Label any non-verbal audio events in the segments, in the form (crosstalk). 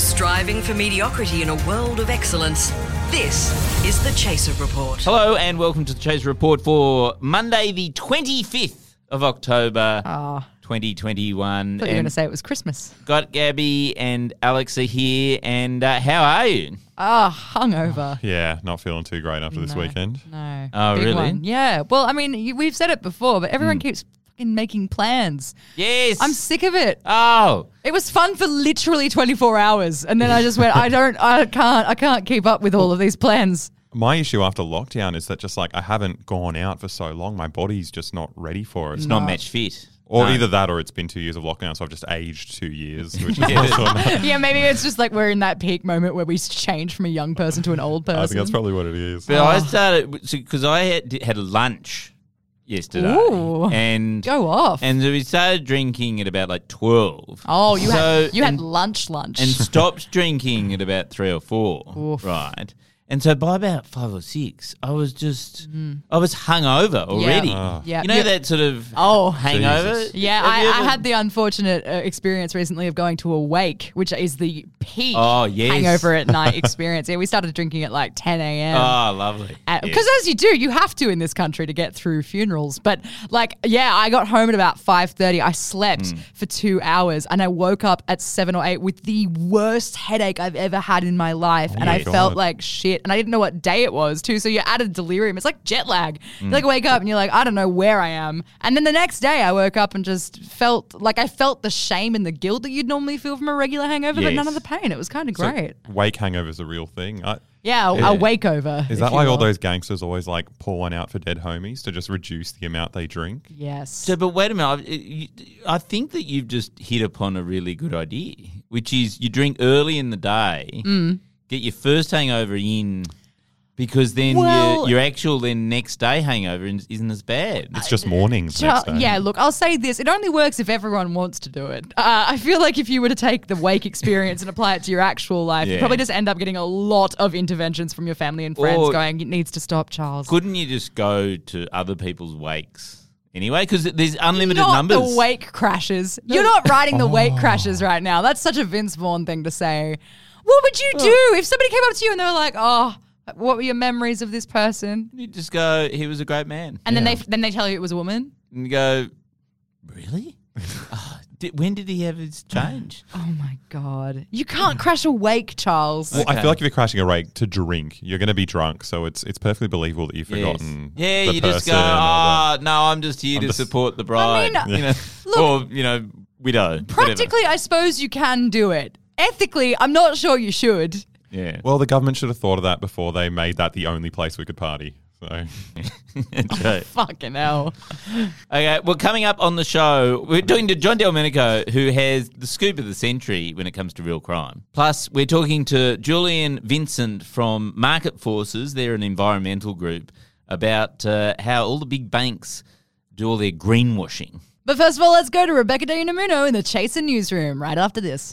Striving for mediocrity in a world of excellence. This is the Chaser Report. Hello and welcome to the Chaser Report for Monday, the 25th of October, Oh, 2021. I thought you were going to say it was Christmas. got Gabby and Alex are here. And uh, how are you? Ah, hungover. (sighs) Yeah, not feeling too great after this No, weekend. No. Oh, Big really? one. Yeah. Well, I mean, you- we've said it before, but everyone keeps fucking making plans. Yes. I'm sick of it. Oh, It was fun for literally 24 hours, and then I just went, I don't, I can't, I can't keep up with all of these plans. My issue after lockdown is that just like I haven't gone out for so long, my body's just not ready for it. it's not match fit. Or No. either that or it's been two years of lockdown, so I've just aged two years, which is (laughs) also not, (laughs) yeah, maybe it's just like we're in that peak moment where we change from a young person to an old person. I think that's probably what it is. But I oh. started because I had, had lunch yesterday, Ooh. and Go off. and so we started drinking at about like twelve. oh, you So- had you had and- lunch, lunch. and (laughs) stopped drinking at about three or four, Oof. right? And so by about five or six, I was just, I was hungover already. Ah. Yeah. You know Yeah. that sort of Oh. hangover? Jesus. Yeah, I, you I had the unfortunate uh, experience recently of going to a wake, which is the peak Oh, yes. hangover at night (laughs) experience. Yeah, we started drinking at like 10 a.m. Oh, lovely. Because as you do, you have to in this country to get through funerals. But like, yeah, I got home at about five thirty. I slept Hmm. for two hours, and I woke up at seven or eight with the worst headache I've ever had in my life, and my I felt like shit. And I didn't know what day it was too. So you're added delirium. It's like jet lag. Hmm. You like wake up and you're like, I don't know where I am. And then the next day, I woke up and just felt like I felt the shame and the guilt that you'd normally feel from a regular hangover, but none of the pain. It was kind of So great. wake hangover is a real thing. I, Yeah, a, Yeah. a wakeover. is that you why all those gangsters always like pour one out for dead homies to just reduce the amount they drink? Yes. So, but wait a minute. I, I think that you've just hit upon a really good idea, which is you drink early in the day, Mm. Get your first hangover in, because then Well- your, your actual then next day hangover isn't isn't as bad. It's just mornings. Char- next day. yeah, look, I'll say this. It only works if everyone wants to do it. Uh, I feel like if you were to take the wake experience and apply it to your actual life, you probably just end up getting a lot of interventions from your family and friends Or- going, it needs to stop, Charles. Couldn't you just go to other people's wakes anyway? Because there's unlimited not numbers. the wake crashes. You're not writing the wake crashes right now. That's such a Vince Vaughn thing to say. What would you do if somebody came up to you and they were like, oh, what were your memories of this person? You just go, he was a great man. And then they then they tell you it was a woman. And you go, really? (laughs) Ah, did, when did he have his change? (gasps) Oh my god, you can't crash a wake, Charles. Well, I Okay. feel like if you're crashing a rake to drink, you're going to be drunk, so it's it's perfectly believable that you've forgotten. Yeah, the you just go, person or the- oh, no, I'm just here I'm to just- support the bride. I mean, you know, look- or, you know, widow. whatever. Practically, I suppose you can do it. Ethically, I'm not sure you should. Yeah. Well, the government should have thought of that before they made that the only place we could party. So (laughs) That's right. Fucking hell. Okay, well, coming up on the show, we're talking to John Delmenico, who has the scoop of the century when it comes to real crime. Plus, we're talking to Julian Vincent from Market Forces, they're an environmental group, about uh, how all the big banks do all their greenwashing. But first of all, let's go to Rebecca De Unamuno in the Chaser newsroom right after this.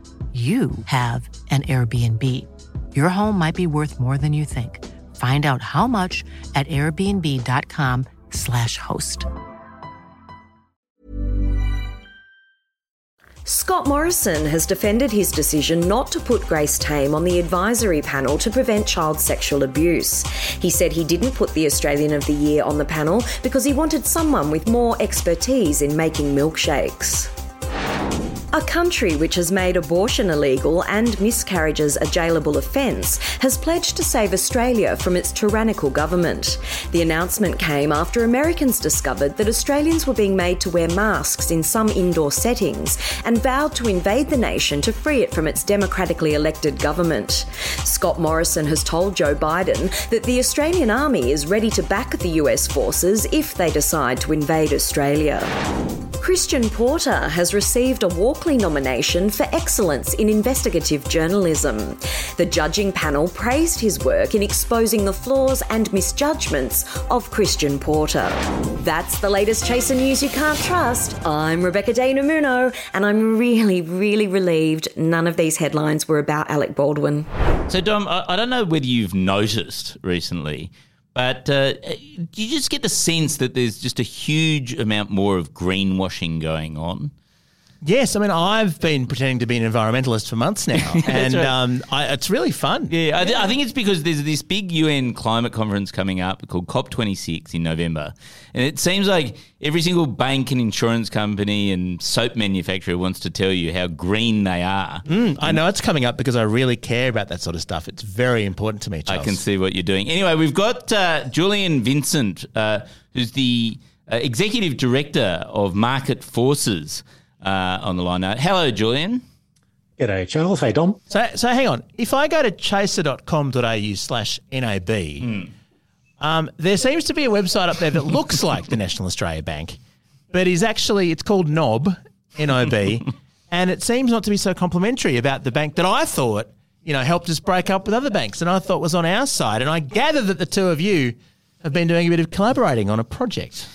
you have an Airbnb. Your home might be worth more than you think. Find out how much at airbnb.com/slash host. Scott Morrison has defended his decision not to put Grace Tame on the advisory panel to prevent child sexual abuse. He said he didn't put the Australian of the Year on the panel because he wanted someone with more expertise in making milkshakes. A country which has made abortion illegal and miscarriages a jailable offence has pledged to save Australia from its tyrannical government. The announcement came after Americans discovered that Australians were being made to wear masks in some indoor settings and vowed to invade the nation to free it from its democratically elected government. Scott Morrison has told Joe Biden that the Australian Army is ready to back the US forces if they decide to invade Australia. Christian Porter has received a Walkley nomination for excellence in investigative journalism. The judging panel praised his work in exposing the flaws and misjudgments of Christian Porter. That's the latest Chaser news you can't trust. I'm Rebecca De Unamuno, and I'm really, really relieved none of these headlines were about Alec Baldwin. So, Dom, I, I don't know whether you've noticed recently, but uh, you just get the sense that there's just a huge amount more of greenwashing going on? Yes, I mean I've been pretending to be an environmentalist for months now, (laughs) and right. um, I, it's really fun. Yeah, I, th- I think it's because there's this big UN climate conference coming up called COP26 in November. And it seems like every single bank and insurance company and soap manufacturer wants to tell you how green they are. Mm, I know it's coming up because I really care about that sort of stuff. It's very important to me. Charles. I can see what you're doing. Anyway, we've got uh, Julian Vincent, uh, who's the uh, executive director of Market Forces, uh, on the line now. Hello, Julian. G'day, Charles. Hey, Dom. So, so hang on. If I go to chaser.com.au slash NAB, um, there seems to be a website up there that looks (laughs) like the National Australia Bank, but is actually, it's called NOB, N-O-B, (laughs) and it seems not to be so complimentary about the bank that I thought, you know, helped us break up with other banks and I thought was on our side. And I gather that the two of you have been doing a bit of collaborating on a project.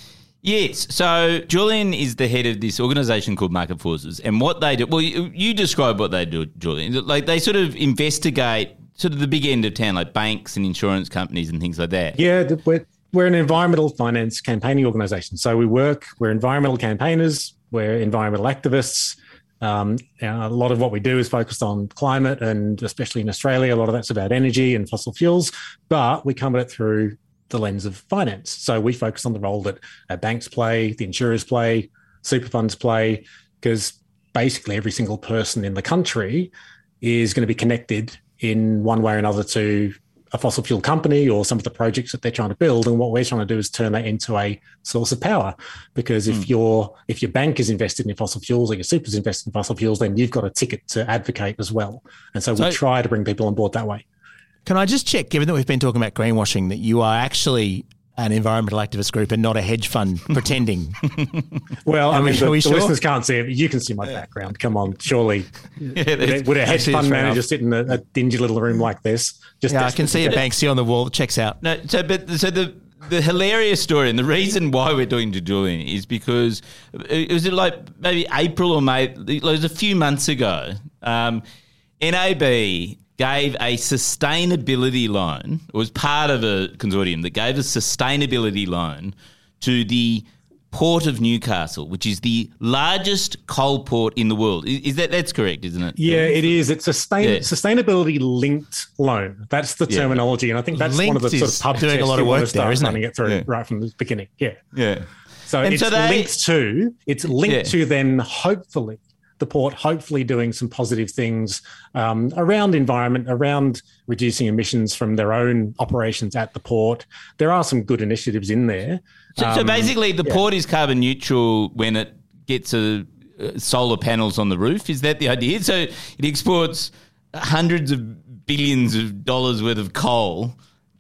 Yes. So Julian is the head of this organisation called Market Forces, and what they do. Well, you, you describe what they do, Julian. Like they sort of investigate sort of the big end of town, like banks and insurance companies and things like that. Yeah, we're, we're an environmental finance campaigning organisation. So we work, we're environmental campaigners, we're environmental activists. Um, a lot of what we do is focused on climate, and especially in Australia, a lot of that's about energy and fossil fuels. But we come at it through the lens of finance. So we focus on the role that uh, banks play, the insurers play, super funds play, because basically every single person in the country is going to be connected in one way or another to a fossil fuel company or some of the projects that they're trying to build. And what we're trying to do is turn that into a source of power. Because if your if your bank is invested in fossil fuels or your super's invested in fossil fuels, then you've got a ticket to advocate as well. And so we try to bring people on board that way. Can I just check, given that we've been talking about greenwashing, that you are actually an environmental activist group and not a hedge fund (laughs) pretending? Well, I Are we- mean, the, we the sure? listeners can't see it, but you can see my background. Come on, surely. (laughs) would, a, would a hedge fund manager enough. sit in a, a dingy little room like this? Just Yeah, I can see a desperate Banksy on the wall. Checks out. No, so but so the the hilarious story and the reason why we're doing to Julian is because it was like maybe April or May. It was a few months ago. Um, NAB gave a sustainability loan. It was part of a consortium that gave a sustainability loan to the Port of Newcastle, which is the largest coal port in the world. Is, is that that's correct, isn't it? Yeah, it is. It's a sustain, Yeah. sustainability linked loan. That's the Yeah. terminology, and I think that's one of the sort of pub doing a lot of work to start there, isn't it? running it through Yeah. right from the beginning. Yeah. Yeah. So And it's so they- linked to it's linked Yeah. to then hopefully the port hopefully doing some positive things um, around environment, around reducing emissions from their own operations at the port. There are some good initiatives in there. So, so Um, basically, the port is carbon neutral when it gets a, uh, solar panels on the roof. Is that the idea? So it exports hundreds of billions of dollars worth of coal,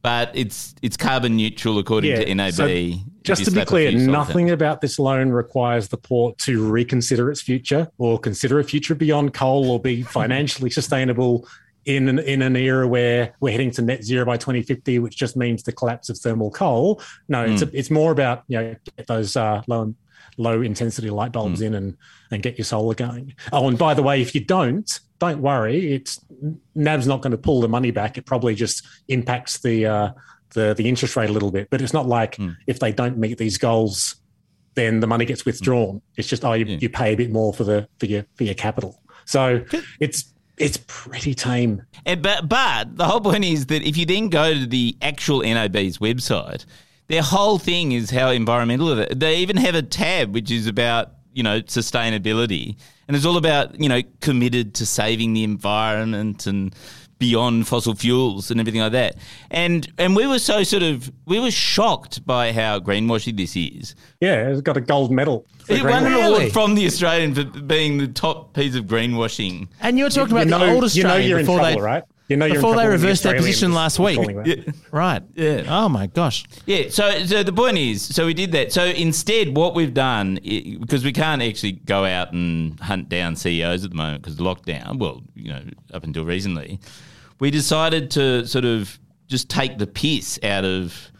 but it's it's carbon neutral according to NAB. so just to be clear, nothing about this loan requires the port to reconsider its future or consider a future beyond coal or be (laughs) financially sustainable in an, in an era where we're heading to net zero by 2050, which just means the collapse of thermal coal. No, it's Hmm. a, it's more about you know get those uh, low low intensity light bulbs Hmm. in and and get your solar going. Oh, and by the way, if you don't, don't worry. It's NAB's not going to pull the money back. It probably just impacts the uh, the the interest rate a little bit. But it's not like Hmm. if they don't meet these goals, then the money gets withdrawn. It's just oh, you, Yeah. you pay a bit more for the for your for your capital. So it's it's pretty tame. And, but but the whole point is that if you then go to the actual NAB's website, their whole thing is how environmental it is. They even have a tab which is about you know sustainability, and it's all about you know committed to saving the environment and beyond fossil fuels and everything like that. And and we were so sort of we were shocked by how greenwashy this is. Yeah, it's got a gold medal. It won an award from the Australian for being the top piece of greenwashing. And you were talking You about know, the old you know Australian you're in before trouble, they. right? You know Before they trouble when the reversed their position last week. calling that. Right. Yeah. Oh my gosh. Yeah, so so the point is, so we did that. So instead, what we've done, i- because we can't actually go out and hunt down CEOs at the moment because lockdown. Well, you know, up until recently, we decided to sort of just take the piss out of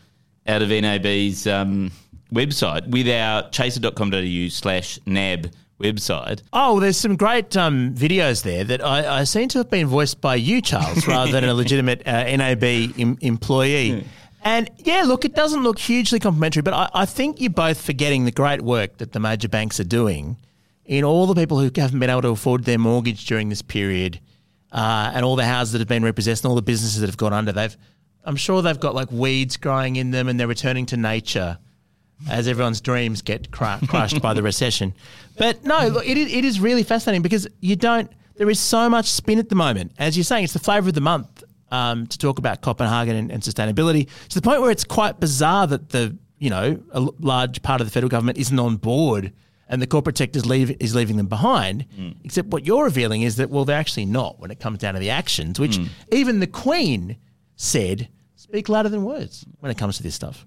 out of NAB's um, website with our chaser.com.au slash nab website. Oh, there's some great um, videos there that I, I seem to have been voiced by you, Charles, rather than a (laughs) legitimate uh, NAB em- employee. And yeah, look, it doesn't look hugely complimentary, but I, I think you're both forgetting the great work that the major banks are doing in all the people who haven't been able to afford their mortgage during this period, uh, and all the houses that have been repossessed, and all the businesses that have gone under. They've, I'm sure they've got like weeds growing in them, and they're returning to nature as everyone's dreams get cru- crushed by the recession. But no, look, it, is- it is really fascinating because you don't. There is so much spin at the moment, as you're saying. It's the flavour of the month um, to talk about Copenhagen and, and sustainability to the point where it's quite bizarre that the you know a l- large part of the federal government isn't on board. And the corporate sector leave, is leaving them behind. Except what you're revealing is that, well, they're actually not when it comes down to the actions, which even the Queen said speak louder than words when it comes to this stuff.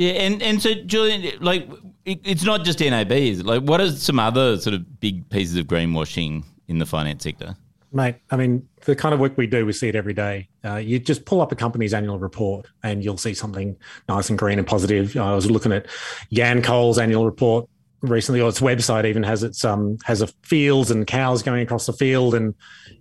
Yeah, and, and so Julian, like, it, it's not just NAB, is it? Like, what are some other sort of big pieces of greenwashing in the finance sector? Mate, I mean, the kind of work we do, we see it every day. Uh, you just pull up a company's annual report and you'll see something nice and green and positive. I was looking at Yancoal's annual report recently, or its website even has its um has a fields and cows going across the field, and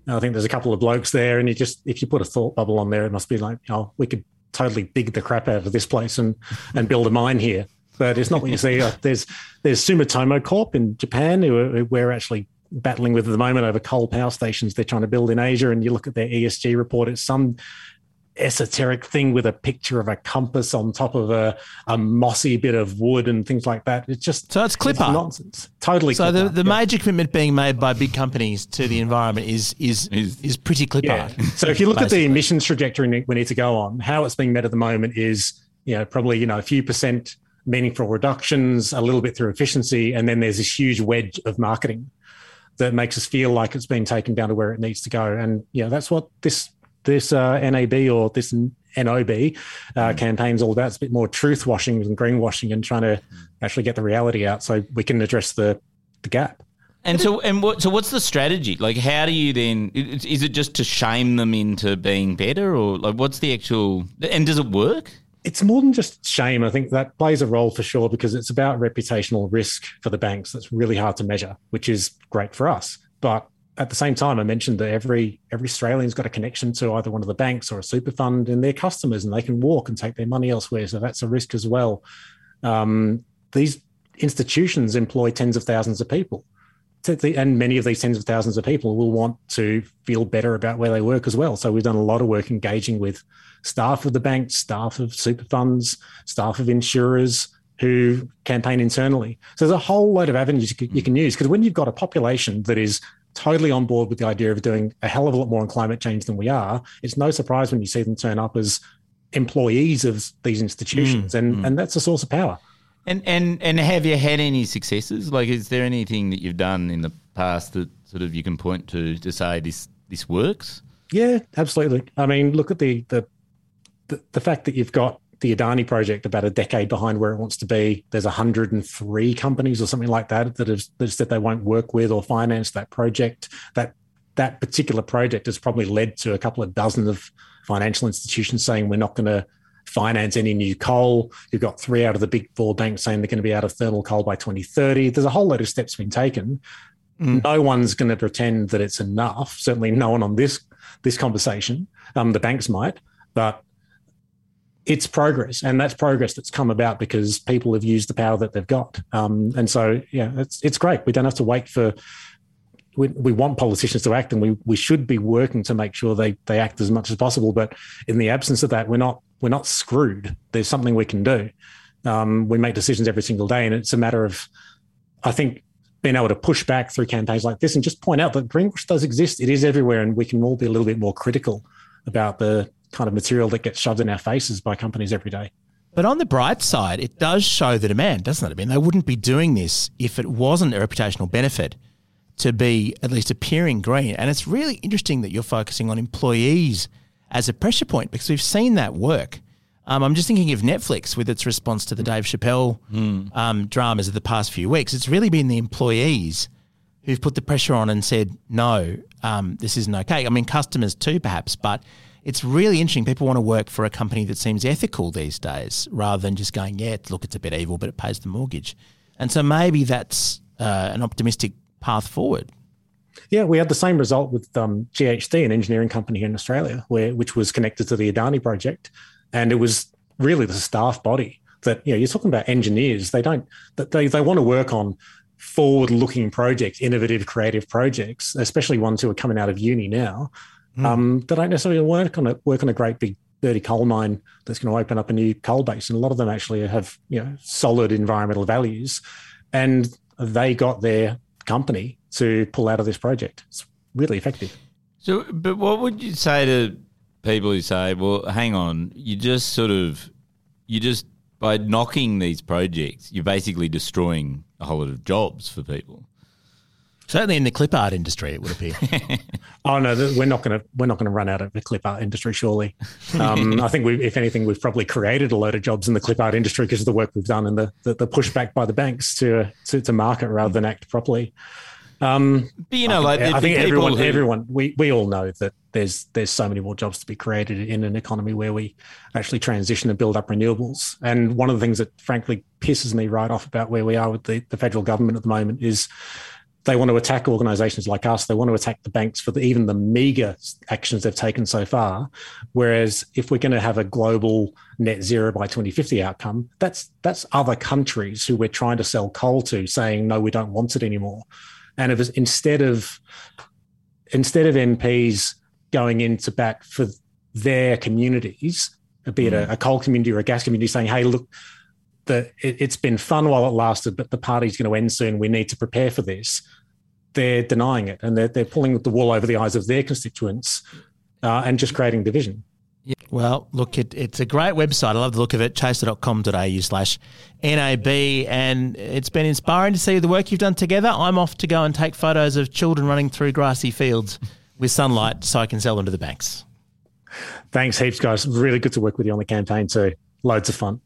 I think there's a couple of blokes there. And you just if you put a thought bubble on there, it must be like, oh, we could totally dig the crap out of this place and and build a mine here. But it's not what you see. Uh, There's there's Sumitomo Corp in Japan who we're actually battling with at the moment over coal power stations they're trying to build in Asia. And you look at their ESG report, it's some esoteric thing with a picture of a compass on top of a, a mossy bit of wood and things like that. It's just So it's clip art. nonsense. Totally. So the, the yeah. major commitment being made by big companies to the environment is is Is- is, pretty clip Yeah. art. So if you look at the emissions trajectory we need to go on, how it's being met at the moment is, you know, probably, you know, a few percent meaningful reductions, a little bit through efficiency, and then there's this huge wedge of marketing that makes us feel like it's been taken down to where it needs to go. And you know, that's what this this uh, NAB or this NOB uh, campaign's all about. It's a bit more truth washing and greenwashing and trying to actually get the reality out so we can address the the gap. And so, and what? So, what's the strategy? Like, how do you then? Is is it just to shame them into being better, or like, what's the actual? And does it work? it's more than just shame. I think that plays a role for sure because it's about reputational risk for the banks. That's really hard to measure, which is great for us. But at the same time, I mentioned that every every Australian's got a connection to either one of the banks or a super fund and their customers, and they can walk and take their money elsewhere. So that's a risk as well. Um, these institutions employ tens of thousands of people. And many of these tens of thousands of people will want to feel better about where they work as well. So we've done a lot of work engaging with staff of the bank, staff of super funds, staff of insurers who campaign internally. So there's a whole load of avenues you you can use because when you've got a population that is totally on board with the idea of doing a hell of a lot more on climate change than we are, it's no surprise when you see them turn up as employees of these institutions, mm, and mm. and that's a source of power. And and and have you had any successes? Like, is there anything that you've done in the past that sort of you can point to to say this this works? Yeah, absolutely. I mean, look at the the the, the fact that you've got the Adani project about a decade behind where it wants to be. There's 103 companies or something like that that have, that said they won't work with or finance that project. That that particular project has probably led to a couple of dozen of financial institutions saying we're not going to finance any new coal. You've got three out of the big four banks saying they're going to be out of thermal coal by 2030. There's a whole load of steps being taken. No one's going to pretend that it's enough. Certainly, no one on this this conversation. Um, the banks might, but it's progress, and that's progress that's come about because people have used the power that they've got. Um, and so, yeah, it's it's great. We don't have to wait for. We, we want politicians to act, and we we should be working to make sure they they act as much as possible. But in the absence of that, we're not we're not screwed. There's something we can do. Um, we make decisions every single day, and it's a matter of, I think, being able to push back through campaigns like this and just point out that greenwash does exist. It is everywhere, and we can all be a little bit more critical about the kind of material that gets shoved in our faces by companies every day. But on the bright side, it does show the demand, doesn't it? I mean, they wouldn't be doing this if it wasn't a reputational benefit to be at least appearing green. And it's really interesting that you're focusing on employees as a pressure point because we've seen that work. Um, I'm just thinking of Netflix with its response to the Dave Chappelle um, dramas of the past few weeks. It's really been the employees who've put the pressure on and said, no, um, this isn't okay. I mean, customers too, perhaps, but it's really interesting. People want to work for a company that seems ethical these days rather than just going, yeah, look, it's a bit evil, but it pays the mortgage. And so maybe that's uh, an optimistic path forward. Yeah, we had the same result with um, GHD, an engineering company here in Australia, where which was connected to the Adani project, and it was really the staff body that you know you're talking about engineers. They don't that they they want to work on forward-looking projects, innovative, creative projects, especially ones who are coming out of uni now. Um, they don't necessarily work on a work on a great big dirty coal mine that's going to open up a new coal base, and a lot of them actually have you know solid environmental values, and they got their company to pull out of this project. It's really effective. So, but what would you say to people who say, "Well, hang on, you just sort of, you just by knocking these projects, you're basically destroying a whole lot of jobs for people." Certainly in the clip art industry, it would appear. (laughs) Oh no, we're not going to we're not going to run out of the clip art industry. Surely, um, (laughs) I think we, if anything, we've probably created a load of jobs in the clip art industry because of the work we've done and the the, the pushback by the banks to, to to market rather than act properly. Um, But you know, like I think everyone, who- everyone, we we all know that there's there's so many more jobs to be created in an economy where we actually transition and build up renewables. And one of the things that frankly pisses me right off about where we are with the, the federal government at the moment is they want to attack organisations like us. They want to attack the banks for the, even the meager actions they've taken so far. Whereas if we're going to have a global net zero by 2050 outcome, that's that's other countries who we're trying to sell coal to, saying no, we don't want it anymore. And if it's, instead of instead of MPs going into bat for their communities, be it a, mm. a coal community or a gas community, saying, "Hey, look, the it, it's been fun while it lasted, but the party's going to end soon. We need to prepare for this." They're denying it, and they're they're pulling the wool over the eyes of their constituents, uh, and just creating division. Yeah. Well, look, it, it's a great website. I love the look of it, chaser.com.au slash NAB. And it's been inspiring to see the work you've done together. I'm off to go and take photos of children running through grassy fields with sunlight so I can sell them to the banks. Thanks heaps, guys. Really good to work with you on the campaign too. Loads of fun.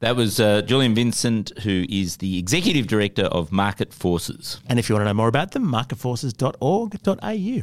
That was uh, Julian Vincent, who is the executive director of Market Forces. And if you want to know more about them, marketforces.org.au.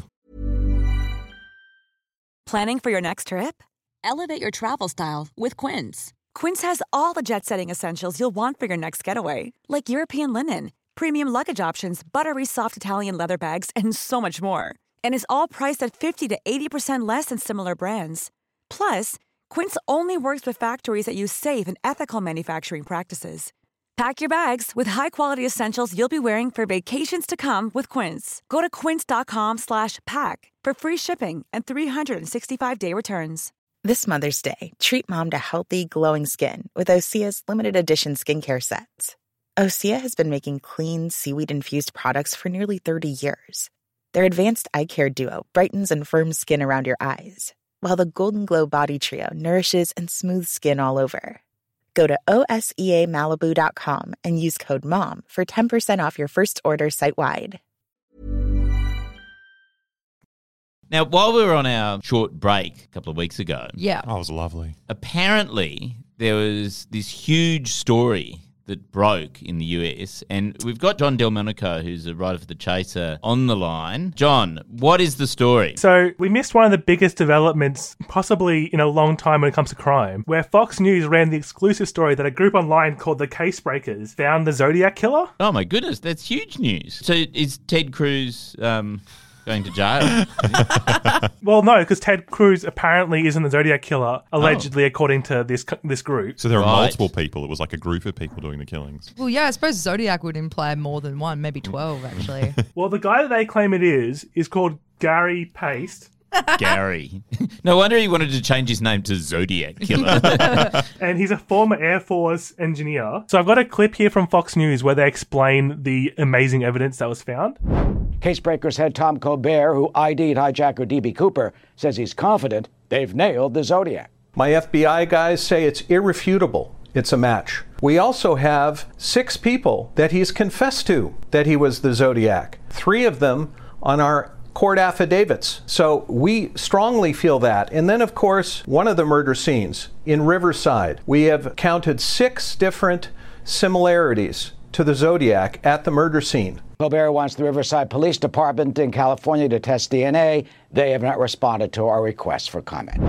Planning for your next trip? Elevate your travel style with Quince. Quince has all the jet setting essentials you'll want for your next getaway, like European linen, premium luggage options, buttery soft Italian leather bags, and so much more. And is all priced at 50 to 80% less than similar brands. Plus, Quince only works with factories that use safe and ethical manufacturing practices. Pack your bags with high-quality essentials you'll be wearing for vacations to come with Quince. Go to quince.com slash pack for free shipping and 365-day returns. This Mother's Day, treat mom to healthy, glowing skin with Osea's limited edition skincare sets. Osea has been making clean, seaweed infused products for nearly 30 years. Their advanced eye care duo brightens and firms skin around your eyes, while the Golden Glow Body Trio nourishes and smooths skin all over. Go to OSEAMalibu.com and use code MOM for 10% off your first order site wide. Now, while we were on our short break a couple of weeks ago, Yeah. Oh, it was lovely. apparently there was this huge story that broke in the US, and we've got John Delmonico, who's a writer for The Chaser, on the line. John, what is the story? So, we missed one of the biggest developments, possibly in a long time when it comes to crime, where Fox News ran the exclusive story that a group online called the Casebreakers found the Zodiac Killer. Oh my goodness, that's huge news. So is Ted Cruz um, Going to jail. (laughs) Well, no, because Ted Cruz apparently isn't the Zodiac killer, oh. allegedly, according to this co- this group. So there are Right. multiple people. It was like a group of people doing the killings. Well, yeah, I suppose Zodiac would imply more than one, maybe 12, actually. (laughs) Well, the guy that they claim it is is called Gary Poste, (laughs) Gary. No wonder he wanted to change his name to Zodiac Killer. (laughs) and he's a former Air Force engineer. So I've got a clip here from Fox News where they explain the amazing evidence that was found. Casebreakers head Tom Colbert, who ID'd hijacker DB Cooper, says he's confident they've nailed the Zodiac. My FBI guys say it's irrefutable. It's a match. We also have six people that he's confessed to that he was the Zodiac, three of them on our court affidavits. So we strongly feel that. And then, of course, one of the murder scenes in Riverside, we have counted six different similarities to the Zodiac at the murder scene. Colbert wants the Riverside Police Department in California to test DNA. They have not responded to our request for comment.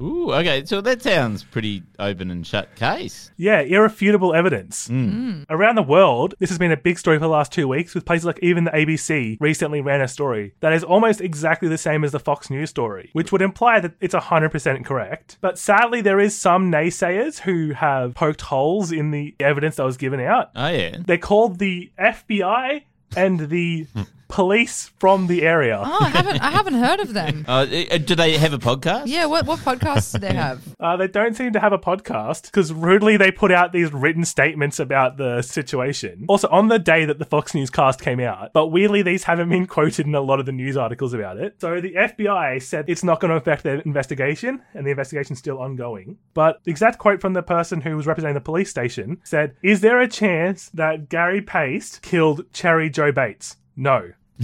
Ooh, okay. So that sounds pretty open and shut case. Yeah, irrefutable evidence. Hmm. Hmm. Around the world, this has been a big story for the last two weeks, with places like even the ABC recently ran a story that is almost exactly the same as the Fox News story, which would imply that it's 100% correct. But sadly, there is some naysayers who have poked holes in the evidence that was given out. Oh, yeah. They're called the FBI and the (laughs) police from the area. Oh, I haven't, I haven't heard of them. (laughs) Uh, uh, do they have a podcast? Yeah, what, what podcasts do they (laughs) have? Uh, they don't seem to have a podcast because rudely they put out these written statements about the situation. Also, on the day that the Fox News cast came out, but weirdly, these haven't been quoted in a lot of the news articles about it. So the FBI said it's not going to affect their investigation, and the investigation's still ongoing. But the exact quote from the person who was representing the police station said, Is there a chance that Gary Poste killed Cheri Jo Bates? No. (laughs)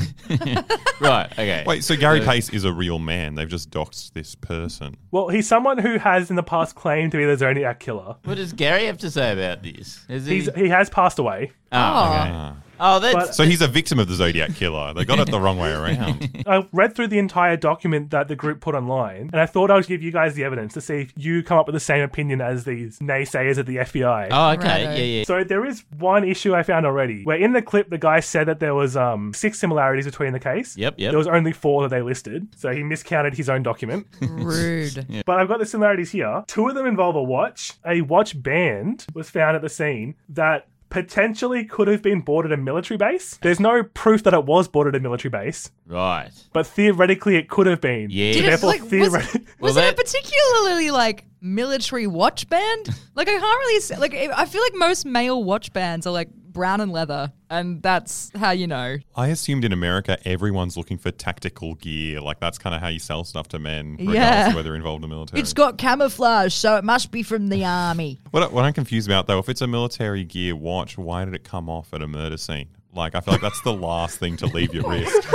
Right, okay. Wait, so Gary Poste is a real man. They've just doxed this person. Well, he's someone who has in the past claimed to be the Zodiac killer. What does Gary have to say about this? Is he? He's, he has passed away. oh, okay. Ah. Oh, that's. But- So he's a victim of the Zodiac killer. They got it the wrong way (laughs) around. I read through the entire document that the group put online, and I thought I would give you guys the evidence to see if you come up with the same opinion as these naysayers at the FBI. oh, okay. Righto. Yeah, yeah. So there is one issue I found already, where in the clip the guy said that there was um six similarities between the case. Yep, yep. There was only four that they listed, so he miscounted his own document. Rude. (laughs) But I've got the similarities here. Two of them involve a watch. A watch band was found at the scene that potentially could have been bought at a military base. There's no proof that it was bought at a military base, Right. but theoretically it could have been. Yeah. So Did it, therefore, like, was- theoretically. Was Well, it a that- particularly like military watch band? Like I can't really say, like I feel like most male watch bands are like brown and leather, and that's how you know. I assumed in America everyone's looking for tactical gear. Like that's kind of how you sell stuff to men, regardless Yeah. of whether they're involved in the military. It's got camouflage, so it must be from the army. What, I- what I'm confused about though, if it's a military gear watch, why did it come off at a murder scene? Like I feel like that's the (laughs) last thing to leave your wrist.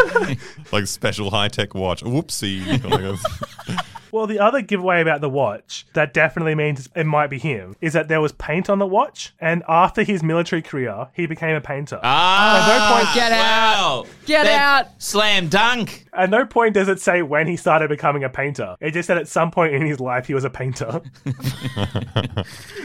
(laughs) like special high tech watch. Whoopsie. (laughs) Like, that's- Well, the other giveaway about the watch that definitely means it might be him is that there was paint on the watch, and after his military career, he became a painter. Ah, At no point- Get out. wow. Get That- out. Slam dunk. At no point does it say when he started becoming a painter. It just said at some point in his life he was a painter.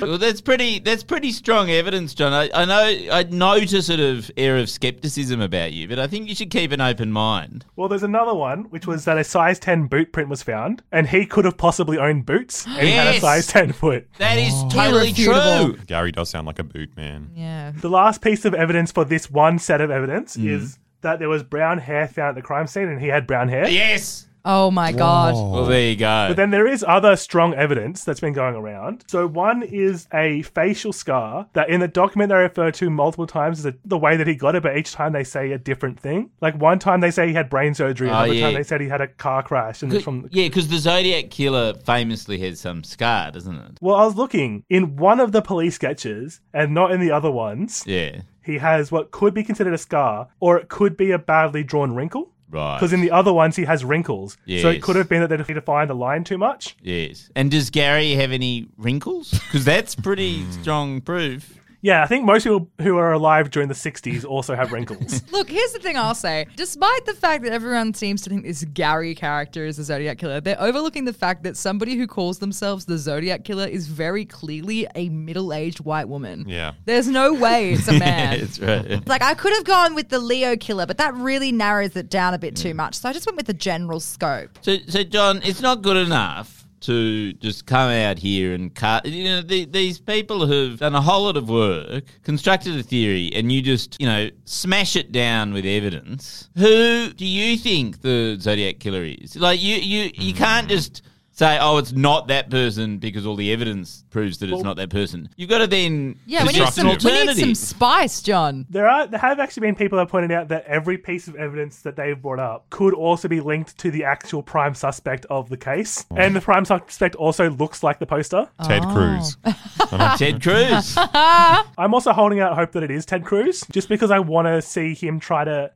Well, that's pretty. That's pretty strong evidence, John. I, I know. I note a sort of air of skepticism about you, but I think you should keep an open mind. well, there's another one, which was that a size 10 boot print was found, and he could have possibly owned boots, and he had a Yes. size 10 foot. That is totally Irrefutable. true. Gary does sound like a boot man. Yeah. The last piece of evidence for this one set of evidence Mm. is that there was brown hair found at the crime scene, and he had brown hair. Yes. Oh my god. Well, there you go. But then there is other strong evidence that's been going around. So one is a facial scar that in the document they refer to multiple times as a, the way that he got it, but each time they say a different thing. Like one time they say he had brain surgery, Oh, another yeah. time they said he had a car crash, and it's from. yeah, because the Zodiac killer famously has some scar, doesn't it? Well, I was looking in one of the police sketches, and not in the other ones. Yeah. He has what could be considered a scar, or it could be a badly drawn wrinkle. Right. Because in the other ones he has wrinkles, so Yes. it could have been that they defined the line too much. Yes. And does Gary have any wrinkles? Because that's pretty hmm. strong proof. Yeah, I think most people who are alive during the 60s also have wrinkles. (laughs) Look, here's the thing I'll say. Despite the fact that everyone seems to think this Gary character is the Zodiac Killer, they're overlooking the fact that somebody who calls themselves the Zodiac Killer is very clearly a middle aged white woman. Yeah. There's no way it's a (laughs) man. That's right. Like I could have gone with the Leo killer, but that really narrows it down a bit too mm. much. So I just went with the general scope. So, so John, it's not good enough to just come out here and cut. You know, the, these people who've done a whole lot of work, constructed a theory, and you just, you know, smash it down with evidence. Who do you think the Zodiac killer is? Like, you, you, you can't mm. just say, oh, it's not that person because all the evidence proves that it's Well- not that person. You've got to then Yeah, we need, construct some, an we need alternative. some spice, John. There are there have actually been people that have pointed out that every piece of evidence that they've brought up could also be linked to the actual prime suspect of the case. Oh. And the prime suspect also looks like the poster. Ted oh. Cruz. (laughs) Uh-huh. Ted Cruz. (laughs) I'm also holding out hope that it is Ted Cruz, just because I want to see him try to.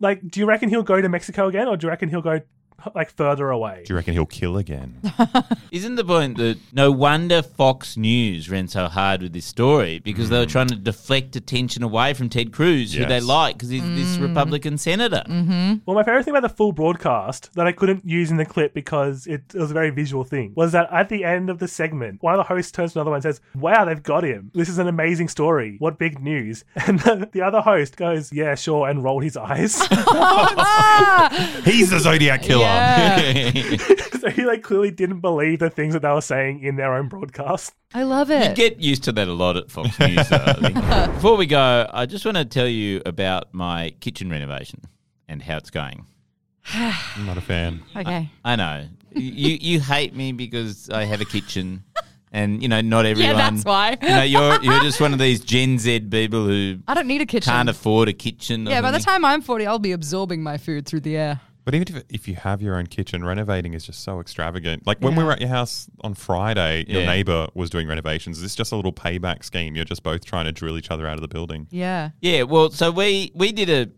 Like, do you reckon he'll go to Mexico again, or do you reckon he'll go (laughs) like further away? Do you reckon he'll kill again? (laughs) Isn't the point that no wonder Fox News ran so hard with this story because they were hmm. trying to deflect attention away from Ted Cruz, who they like because he's this hmm. Republican senator. Mm-hmm. Well, my favorite thing about the full broadcast that I couldn't use in the clip because it, it was a very visual thing was that at the end of the segment, one of the hosts turns to another one and says, Wow, they've got him. This is an amazing story. What big news. (laughs) And the, the other host goes, Yeah, sure, and rolled his eyes. Oh, he's the Zodiac killer. (laughs) so he like clearly didn't believe the things that they were saying in their own broadcast. I love it. You get used to that a lot at Fox News. Though, I think. (laughs) Before we go, I just want to tell you about my kitchen renovation and how it's going. I'm (sighs) not a fan. okay. I know you you hate me because I have a kitchen, and you know not everyone. that's why. You know you're you're just one of these Gen Z people who I don't need a kitchen. can't afford a kitchen. or yeah, by the something. time I'm 40, I'll be absorbing my food through the air. But even if, if you have your own kitchen, renovating is just so extravagant. Like when we were at your house on Friday, your Yeah. neighbor was doing renovations. It's just a little payback scheme. You're just both trying to drill each other out of the building. Yeah. Yeah, well, so we we did a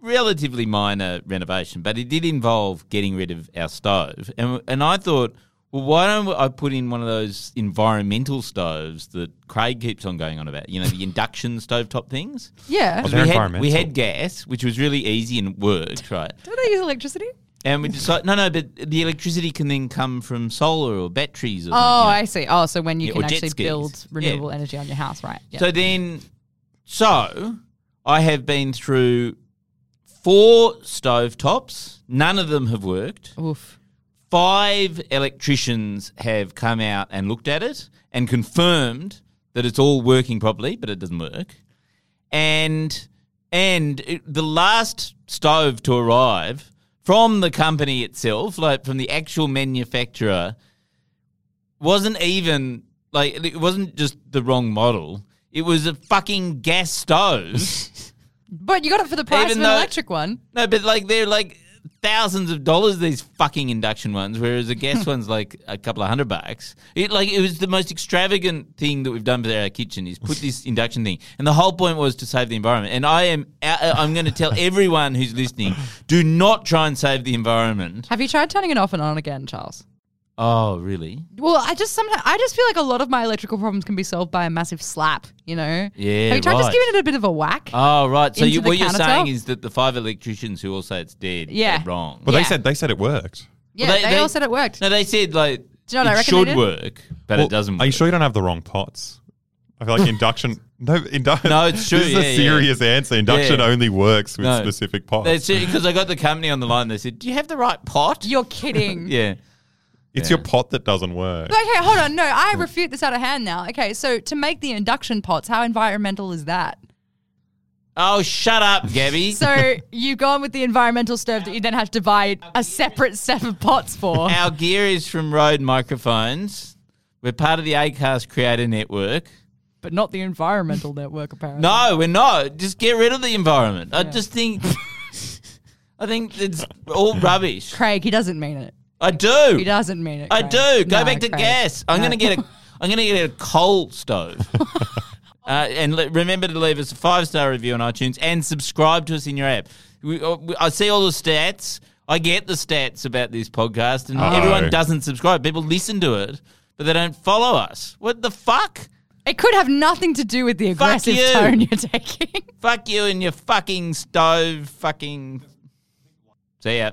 relatively minor renovation, but it did involve getting rid of our stove, and and I thought, well, why don't I put in one of those environmental stoves that Craig keeps on going on about? You know, the induction stovetop things. Yeah. Oh, we they're had, we had gas, which was really easy and worked, right? Do they use electricity? And we decided, no, no, but the electricity can then come from solar or batteries or Oh, you know. I see. Oh, so when you Yeah, can jet actually skis. build Yeah. renewable energy on your house, right? Yeah. So then, so I have been through four stovetops. None of them have worked. Oof. Five electricians have come out and looked at it and confirmed that it's all working properly, but it doesn't work. And and it, the last stove to arrive from the company itself, like from the actual manufacturer, wasn't even like it wasn't just the wrong model. It was a fucking gas stove. (laughs) But you got it for the price Even of an though- electric one. no, but like they're like thousands of dollars these fucking induction ones, whereas a gas (laughs) one's like a couple of hundred bucks. It like it was the most extravagant thing that we've done for our kitchen is put this (laughs) induction thing, and the whole point was to save the environment. And I am uh, I'm going to tell (laughs) everyone who's listening, do not try and save the environment. Have you tried turning it off and on again, Charles? Oh, really? Well, I just sometimes I just feel like a lot of my electrical problems can be solved by a massive slap. You know? Yeah, Have you tried just right. giving it a bit of a whack? Oh, right. So Into you, the what you're saying is that the five electricians who all say it's dead Yeah. are wrong. Well, Yeah. they said they said it worked. yeah, well, they, they- they- all said it worked. No, they said like Do you know what I it reckon they should did? work, but Well, it doesn't. Work. Are you work. sure you don't have the wrong pots? I feel like induction. (laughs) No, indu- No, it's true, This is yeah, a yeah. serious answer. Induction Yeah. only works with No. specific pots. That's because I got the company on the line. They said, "Do you have the right pot?" You're kidding. (laughs) yeah. It's Yeah. your pot that doesn't work. But okay, hold on. No, I (laughs) refute this out of hand now. Okay, so to make the induction pots, how environmental is that? Oh, shut up, Gabby. So you've gone with the environmental stove that you then have to buy a separate set of pots for. (laughs) Our gear is from Rode Microphones. We're part of the Acast Creator Network. but not the environmental network, apparently. No, we're not. Just get rid of the environment. I just think, (laughs) I think it's all rubbish. Craig, he doesn't mean it. I do. He doesn't mean it. I Craig. do. Go No, back to Craig. gas. I'm No. gonna get a. (laughs) I'm gonna get a coal stove. (laughs) uh, and le- remember to leave us a five star review on iTunes and subscribe to us in your app. We, uh, we- I see all the stats. I get the stats about this podcast, and Uh-oh. everyone doesn't subscribe. People listen to it, but they don't follow us. What the fuck? It could have nothing to do with the aggressive you. tone you're taking. Fuck you and your fucking stove fucking. (laughs) See ya.